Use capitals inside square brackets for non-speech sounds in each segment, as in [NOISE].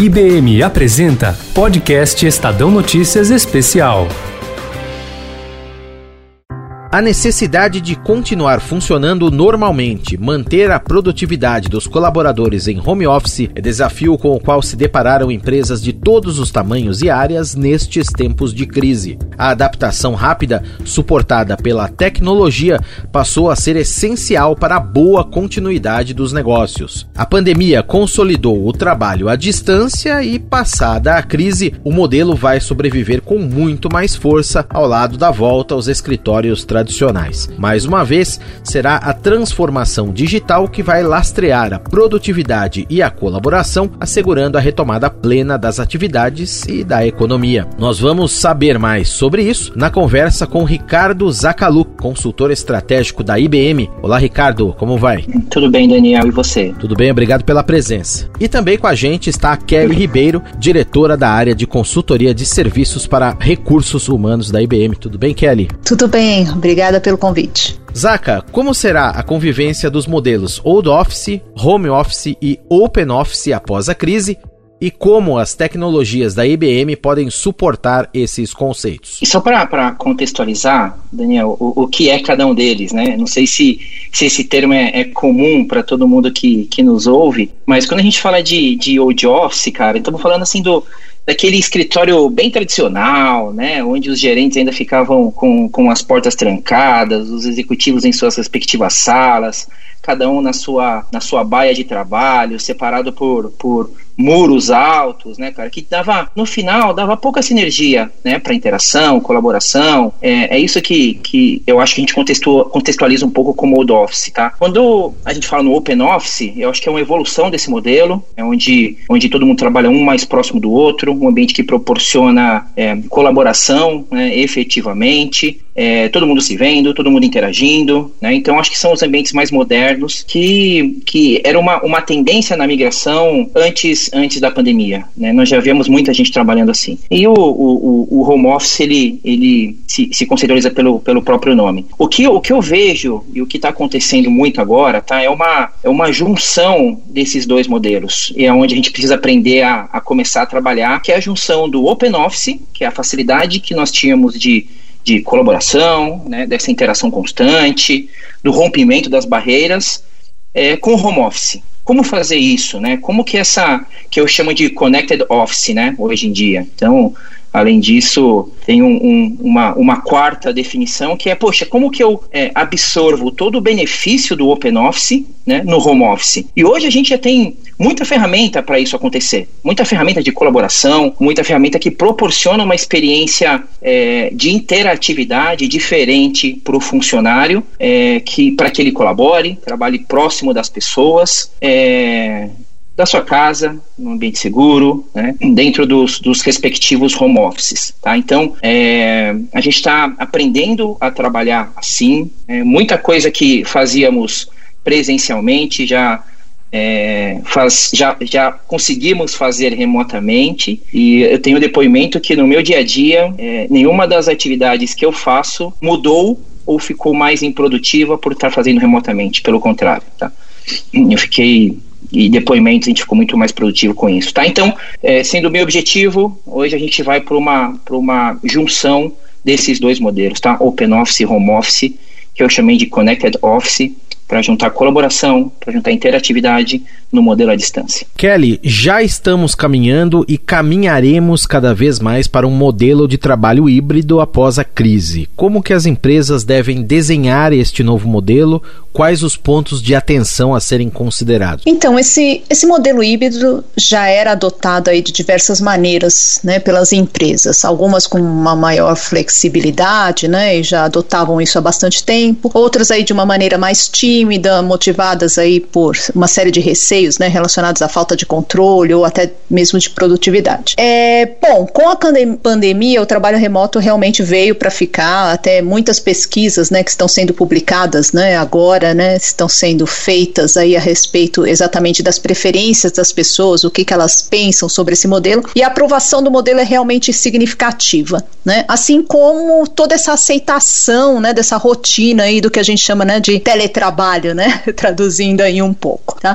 IBM apresenta Podcast Estadão Notícias Especial. A necessidade de continuar funcionando normalmente, manter a produtividade dos colaboradores em home office é desafio com o qual se depararam empresas de todos os tamanhos e áreas nestes tempos de crise. A adaptação rápida, suportada pela tecnologia, passou a ser essencial para a boa continuidade dos negócios. A pandemia consolidou o trabalho à distância e, passada a crise, o modelo vai sobreviver com muito mais força ao lado da volta aos escritórios tradicionais tradicionais. Mais uma vez, será a transformação digital que vai lastrear a produtividade e a colaboração, assegurando a retomada plena das atividades e da economia. Nós vamos saber mais sobre isso na conversa com Ricardo Zacalu, consultor estratégico da IBM. Olá, Ricardo, como vai? Tudo bem, Daniel, e você? Tudo bem, obrigado pela presença. E também com a gente está a Kelly Ribeiro, diretora da área de consultoria de serviços para recursos humanos da IBM. Tudo bem, Kelly? Tudo bem, Obrigada pelo convite. Zaca, como será a convivência dos modelos Old Office, Home Office e Open Office após a crise? E como as tecnologias da IBM podem suportar esses conceitos? E só para contextualizar, Daniel, o, o, que é cada um deles, né? Não sei se, se esse termo é, é comum para todo mundo que, que nos ouve, mas quando a gente fala de, de Old Office, cara, estamos falando assim do daquele escritório bem tradicional, né, onde os gerentes ainda ficavam com, com as portas trancadas, os executivos em suas respectivas salas, cada um na sua, na sua baia de trabalho, separado por, por muros altos, né, cara, que dava, no final, dava pouca sinergia, né, para interação, colaboração. É, é isso que, que eu acho que a gente contextualiza um pouco como Old Office, tá? Quando a gente fala no Open Office, eu acho que é uma evolução desse modelo, é onde, onde todo mundo trabalha um mais próximo do outro, um ambiente que proporciona é, colaboração, né, efetivamente, é, todo mundo se vendo, todo mundo interagindo, né? Então acho que são os ambientes mais modernos que, que era uma, uma tendência na migração antes, antes da pandemia, né? Nós já vemos muita gente trabalhando assim. E o, o, o home office, ele, ele se, se conceitualiza pelo, pelo próprio nome. O que, o que eu vejo e o que está acontecendo muito agora, tá? É uma, é uma junção desses dois modelos. E é onde a gente precisa aprender a, a começar a trabalhar, que é a junção do open office, que é a facilidade que nós tínhamos de de colaboração, né, dessa interação constante, do rompimento das barreiras é, com o home office. Como fazer isso, né? Como que essa que eu chamo de connected office, né? Hoje em dia. Então, Além disso, tem um, um, uma, uma, quarta definição que é, poxa, como que eu é, absorvo todo o benefício do Open Office né, no Home Office? E hoje a gente já tem muita ferramenta para isso acontecer. Muita ferramenta de colaboração, muita ferramenta que proporciona uma experiência é, de interatividade diferente para o funcionário, é, que para que ele colabore, trabalhe próximo das pessoas, é, da sua casa, num ambiente seguro, né, dentro dos, dos respectivos home offices. Tá? Então, é, a gente está aprendendo a trabalhar assim. É, muita coisa que fazíamos presencialmente já é, faz, já, já conseguimos fazer remotamente e eu tenho depoimento que no meu dia a dia é, nenhuma das atividades que eu faço mudou ou ficou mais improdutiva por estar fazendo remotamente, pelo contrário, tá? Eu fiquei e depoimentos, a gente ficou muito mais produtivo com isso, tá? Então, é, sendo o meu objetivo, hoje a gente vai para uma, uma junção desses dois modelos, tá? Open Office e Home Office, que eu chamei de Connected Office, para juntar colaboração, para juntar interatividade no modelo à distância. Kelly, já estamos caminhando e caminharemos cada vez mais para um modelo de trabalho híbrido após a crise. Como que as empresas devem desenhar este novo modelo? Quais os pontos de atenção a serem considerados? Então, esse, esse modelo híbrido já era adotado aí de diversas maneiras né, pelas empresas, algumas com uma maior flexibilidade, né, e já adotavam isso há bastante tempo, outras aí de uma maneira mais tímida, motivadas aí por uma série de receios né, relacionados à falta de controle ou até mesmo de produtividade. É, bom, com a pandemia, o trabalho remoto realmente veio para ficar, até muitas pesquisas né, que estão sendo publicadas né, agora né, estão sendo feitas aí a respeito exatamente das preferências das pessoas, o que, que elas pensam sobre esse modelo, e a aprovação do modelo é realmente significativa, né? Assim como toda essa aceitação, né, dessa rotina aí do que a gente chama, né, de teletrabalho, né, [LAUGHS] traduzindo aí um pouco, tá?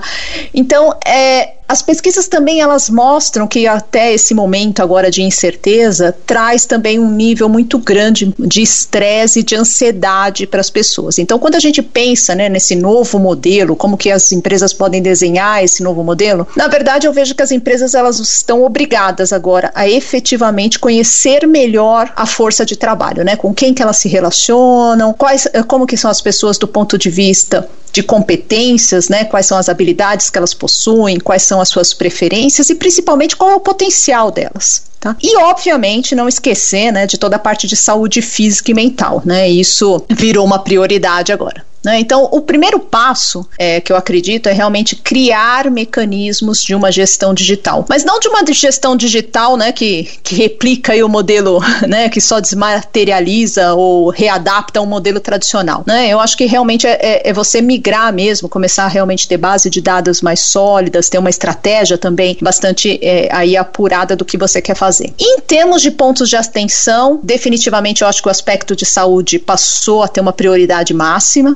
Então, é, as pesquisas também elas mostram que até esse momento agora de incerteza traz também um nível muito grande de estresse e de ansiedade para as pessoas. Então, quando a gente pensa né, nesse novo modelo, como que as empresas podem desenhar esse novo modelo, na verdade eu vejo que as empresas elas estão obrigadas agora a efetivamente conhecer melhor a força de trabalho, né? Com quem que elas se relacionam, quais, como que são as pessoas do ponto de vista de competências, né? Quais são as habilidades que elas possuem, quais são as suas preferências e principalmente qual é o potencial delas. Tá? E, obviamente, não esquecer né, de toda a parte de saúde física e mental. Né? Isso virou uma prioridade agora. Né? Então, o primeiro passo é, que eu acredito é realmente criar mecanismos de uma gestão digital, mas não de uma gestão digital né, que, que replica o modelo, [LAUGHS] né, que só desmaterializa ou readapta um modelo tradicional. Né? Eu acho que realmente é, é, é você migrar mesmo, começar a realmente ter base de dados mais sólidas, ter uma estratégia também bastante é, aí apurada do que você quer fazer. Em termos de pontos de atenção, definitivamente eu acho que o aspecto de saúde passou a ter uma prioridade máxima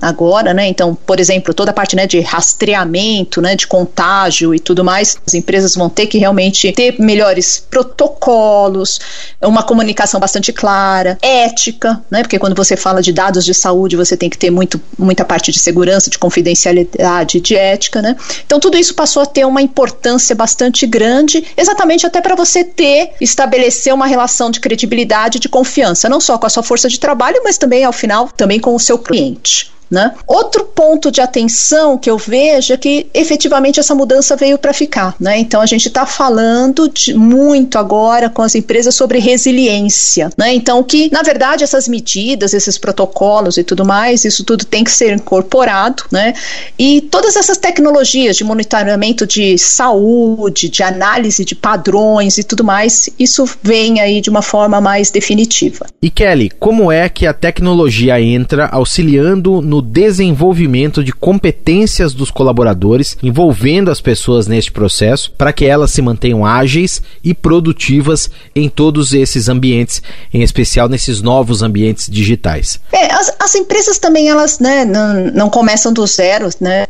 né? Então, por exemplo, toda a parte né, de rastreamento, né, de contágio e tudo mais, as empresas vão ter que realmente ter melhores protocolos, uma comunicação bastante clara, ética, né? Porque quando você fala de dados de saúde, você tem que ter muito, muita parte de segurança, de confidencialidade, de ética, né? Então, tudo isso passou a ter uma importância bastante grande, exatamente até para você ter, estabelecer uma relação de credibilidade, de confiança, não só com a sua força de trabalho, mas também, ao final, também com o seu cliente. Né? Outro ponto de atenção que eu vejo é que efetivamente essa mudança veio para ficar. Né? Então a gente está falando de, muito agora com as empresas sobre resiliência. Né? Então, que na verdade essas medidas, esses protocolos e tudo mais, isso tudo tem que ser incorporado. Né? E todas essas tecnologias de monitoramento de saúde, de análise de padrões e tudo mais, isso vem aí de uma forma mais definitiva. E Kelly, como é que a tecnologia entra auxiliando no no desenvolvimento de competências dos colaboradores, envolvendo as pessoas neste processo, para que elas se mantenham ágeis e produtivas em todos esses ambientes, em especial nesses novos ambientes digitais. É, as, as, empresas também elas né, não, não começam do zero, né?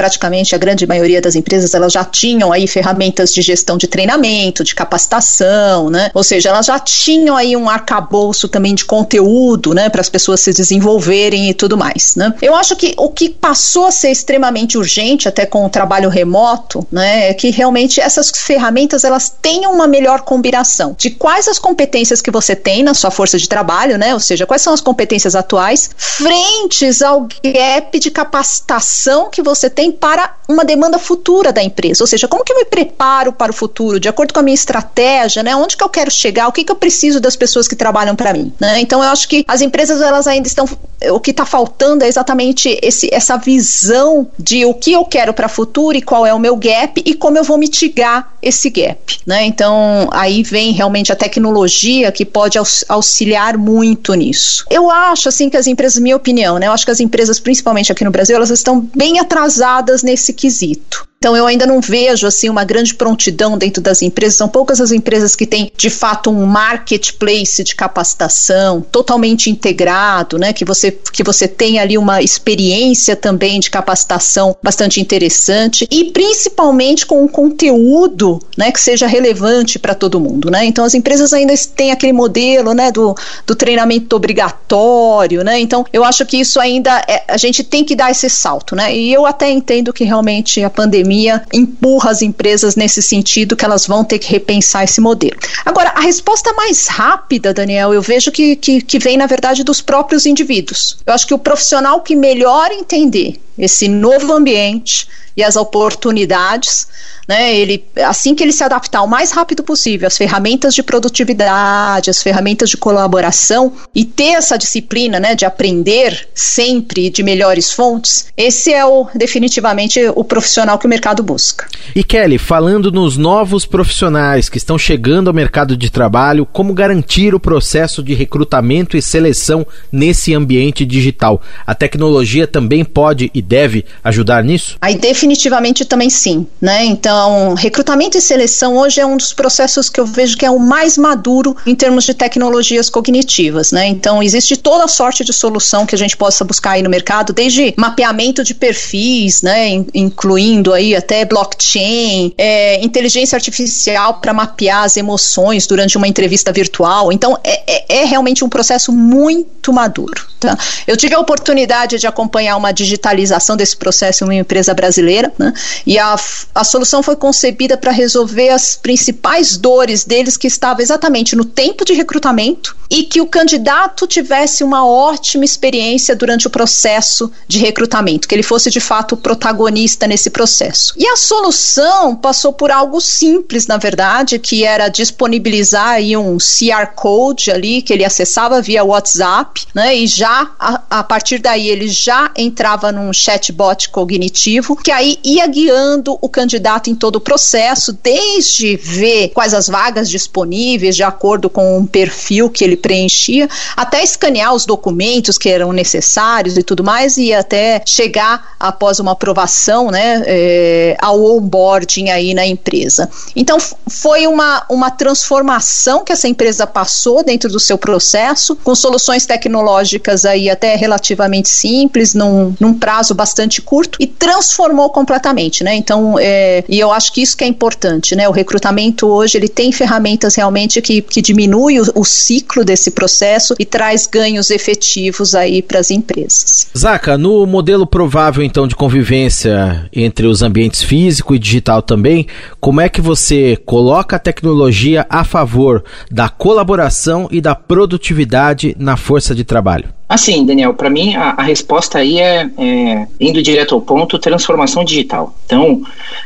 Praticamente a grande maioria das empresas elas já tinham aí ferramentas de gestão de treinamento, de capacitação, né? Ou seja, elas já tinham aí um arcabouço também de conteúdo, né, para as pessoas se desenvolverem e tudo mais, né? Eu acho que o que passou a ser extremamente urgente até com o trabalho remoto, né, é que realmente essas ferramentas elas tenham uma melhor combinação de quais as competências que você tem na sua força de trabalho, né? Ou seja, quais são as competências atuais frentes ao gap de capacitação que você tem para uma demanda futura da empresa. Ou seja, como que eu me preparo para o futuro, de acordo com a minha estratégia, né? Onde que eu quero chegar, o que, que eu preciso das pessoas que trabalham para mim, né? Então eu acho que as empresas elas ainda estão o que está faltando é exatamente esse, essa visão de o que eu quero para o futuro e qual é o meu gap e como eu vou mitigar esse gap, né? Então aí vem realmente a tecnologia que pode auxiliar muito nisso. Eu acho assim que as empresas, minha opinião, né? Eu acho que as empresas, principalmente aqui no Brasil, elas estão bem atrasadas nesse quesito. Então eu ainda não vejo assim uma grande prontidão dentro das empresas. São poucas as empresas que têm de fato um marketplace de capacitação totalmente integrado, né? Que você que você tem ali uma experiência também de capacitação bastante interessante e principalmente com um conteúdo, né? Que seja relevante para todo mundo, né? Então as empresas ainda têm aquele modelo, né? Do, do treinamento obrigatório, né? Então eu acho que isso ainda é, a gente tem que dar esse salto, né? E eu até entendo que realmente a pandemia pandemia empurra as empresas nesse sentido que elas vão ter que repensar esse modelo. Agora, a resposta mais rápida, Daniel, eu vejo que, que, que vem, na verdade, dos próprios indivíduos. Eu acho que o profissional que melhor entender esse novo ambiente e as oportunidades né? Ele, assim que ele se adaptar o mais rápido possível às ferramentas de produtividade, às ferramentas de colaboração e ter essa disciplina, né, de aprender sempre de melhores fontes, esse é o definitivamente o profissional que o mercado busca. E Kelly, falando nos novos profissionais que estão chegando ao mercado de trabalho, como garantir o processo de recrutamento e seleção nesse ambiente digital? A tecnologia também pode e deve ajudar nisso? Aí definitivamente também sim, né? Então, recrutamento e seleção hoje é um dos processos que eu vejo que é o mais maduro em termos de tecnologias cognitivas, né? Então, existe toda sorte de solução que a gente possa buscar aí no mercado, desde mapeamento de perfis, né, incluindo aí até blockchain, é, inteligência artificial para mapear as emoções durante uma entrevista virtual. Então, é, é, é realmente um processo muito maduro. Tá? Eu tive a oportunidade de acompanhar uma digitalização desse processo em uma empresa brasileira, né? e a, a solução foi concebida para resolver as principais dores deles, que estava exatamente no tempo de recrutamento e que o candidato tivesse uma ótima experiência durante o processo de recrutamento, que ele fosse de fato protagonista nesse processo. E a solução passou por algo simples, na verdade, que era disponibilizar aí um QR Code ali que ele acessava via WhatsApp, né? E já já, a, a partir daí, ele já entrava num chatbot cognitivo, que aí ia guiando o candidato em todo o processo, desde ver quais as vagas disponíveis, de acordo com um perfil que ele preenchia, até escanear os documentos que eram necessários e tudo mais, e até chegar, após uma aprovação, né, é, ao onboarding aí na empresa. Então, foi uma, uma transformação que essa empresa passou dentro do seu processo, com soluções tecnológicas aí até relativamente simples, num, num prazo bastante curto, e transformou completamente, né? Então, é, e eu acho que isso que é importante, né? O recrutamento hoje, ele tem ferramentas realmente que, que diminui o, o ciclo desse processo e traz ganhos efetivos aí para as empresas. Zaca, no modelo provável, então, de convivência entre os ambientes físico e digital também, como é que você coloca a tecnologia a favor da colaboração e da produtividade na força de trabalho? Assim, Daniel, para mim a, a, resposta aí é, é, indo direto ao ponto, transformação digital. Então,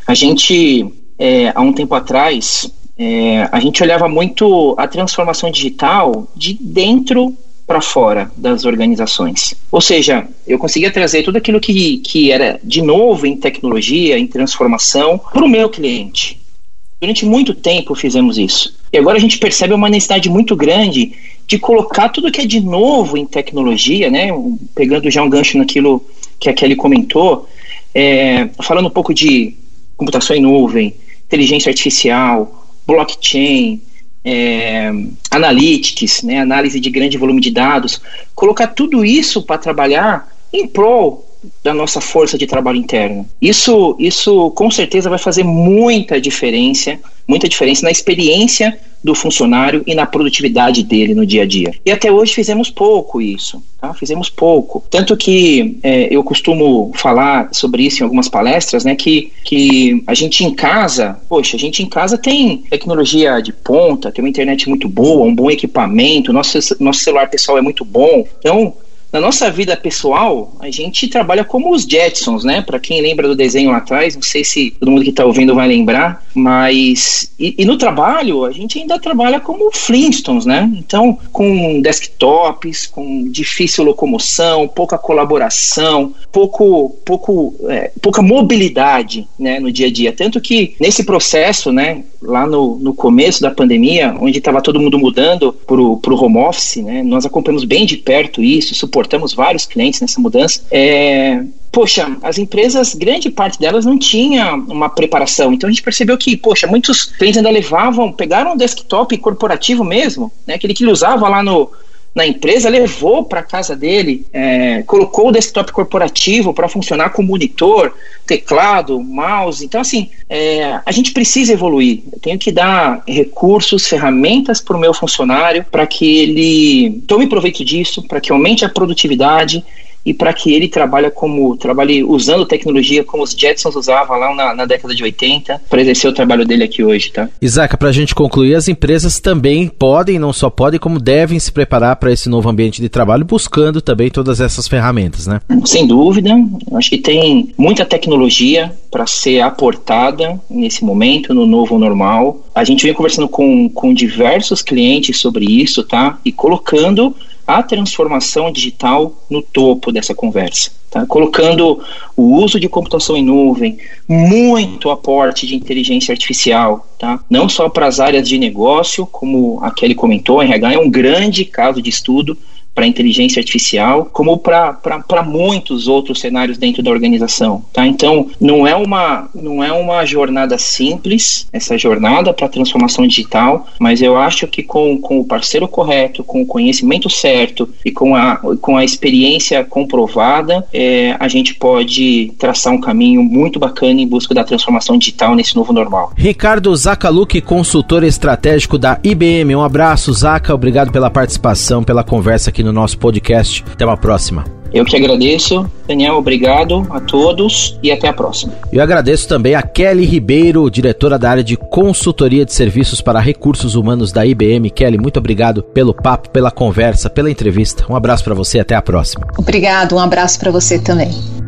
a gente, é, há um tempo atrás, é, a gente olhava muito a transformação digital de dentro para fora das organizações. Ou seja, eu conseguia trazer tudo aquilo que, que era de novo em tecnologia, em transformação, para o meu cliente. Durante muito tempo fizemos isso. E agora a gente percebe uma necessidade muito grande de colocar tudo que é de novo em tecnologia, né? Pegando já um gancho naquilo que a Kelly comentou, é, falando um pouco de computação em nuvem, inteligência artificial, blockchain, é, analytics, né, análise de grande volume de dados, colocar tudo isso para trabalhar em prol da nossa força de trabalho interna. Isso, isso com certeza vai fazer muita diferença, muita diferença na experiência do funcionário e na produtividade dele no dia a dia. E até hoje fizemos pouco isso, tá? Fizemos pouco. Tanto que é, eu costumo falar sobre isso em algumas palestras, né? Que, que a gente em casa, poxa, a gente em casa tem tecnologia de ponta, tem uma internet muito boa, um bom equipamento, nosso, nosso celular pessoal é muito bom. Então, na nossa vida pessoal, a gente trabalha como os Jetsons, né? Para quem lembra do desenho lá atrás, não sei se todo mundo que está ouvindo vai lembrar, mas. E, e, no trabalho, a gente ainda trabalha como Flintstones, né? Então, com desktops, com difícil locomoção, pouca colaboração, pouco, pouco, é, pouca mobilidade né, no dia a dia. Tanto que nesse processo, né, lá no, no começo da pandemia, onde estava todo mundo mudando para o home office, né, nós acompanhamos bem de perto isso, suportamos vários clientes nessa mudança. É, poxa, as empresas, grande parte delas não tinha uma preparação. Então a gente percebeu que, poxa, muitos clientes ainda levavam, pegaram um desktop corporativo mesmo, né, aquele que ele usava lá no na empresa, levou para casa dele, é, colocou o desktop corporativo para funcionar com monitor, teclado, mouse. Então, assim, é, a gente precisa evoluir. Eu tenho que dar recursos, ferramentas para o meu funcionário para que ele tome proveito disso, para que aumente a produtividade e para que ele trabalhe como trabalhe usando tecnologia como os Jetsons usavam lá na, na década de 80 para exercer o trabalho dele aqui hoje, tá? Isaac, para a gente concluir, as empresas também podem, não só podem, como devem se preparar para esse novo ambiente de trabalho, buscando também todas essas ferramentas, né? Sem dúvida, acho que tem muita tecnologia para ser aportada nesse momento, no novo normal. A gente vem conversando com, com diversos clientes sobre isso, tá? E colocando a transformação digital no topo dessa conversa. Tá? Colocando o uso de computação em nuvem, muito aporte de inteligência artificial, tá? não só para as áreas de negócio, como a Kelly comentou, a RH é um grande caso de estudo, para inteligência artificial, como para muitos outros cenários dentro da organização. Tá? Então, não é, uma, não é uma jornada simples, essa jornada para a transformação digital, mas eu acho que com, com o parceiro correto, com o conhecimento certo e com a, com a experiência comprovada, é, a gente pode traçar um caminho muito bacana em busca da transformação digital nesse novo normal. Ricardo Zakaluk, consultor estratégico da IBM. Um abraço, Zaca. Obrigado pela participação, pela conversa aqui no nosso podcast. Até uma próxima. Eu que agradeço, Daniel, obrigado a todos e até a próxima. Eu agradeço também a Kelly Ribeiro, diretora da área de consultoria de serviços para recursos humanos da IBM. Kelly, muito obrigado pelo papo, pela conversa, pela entrevista. Um abraço para você, até a próxima. Obrigado, um abraço para você também.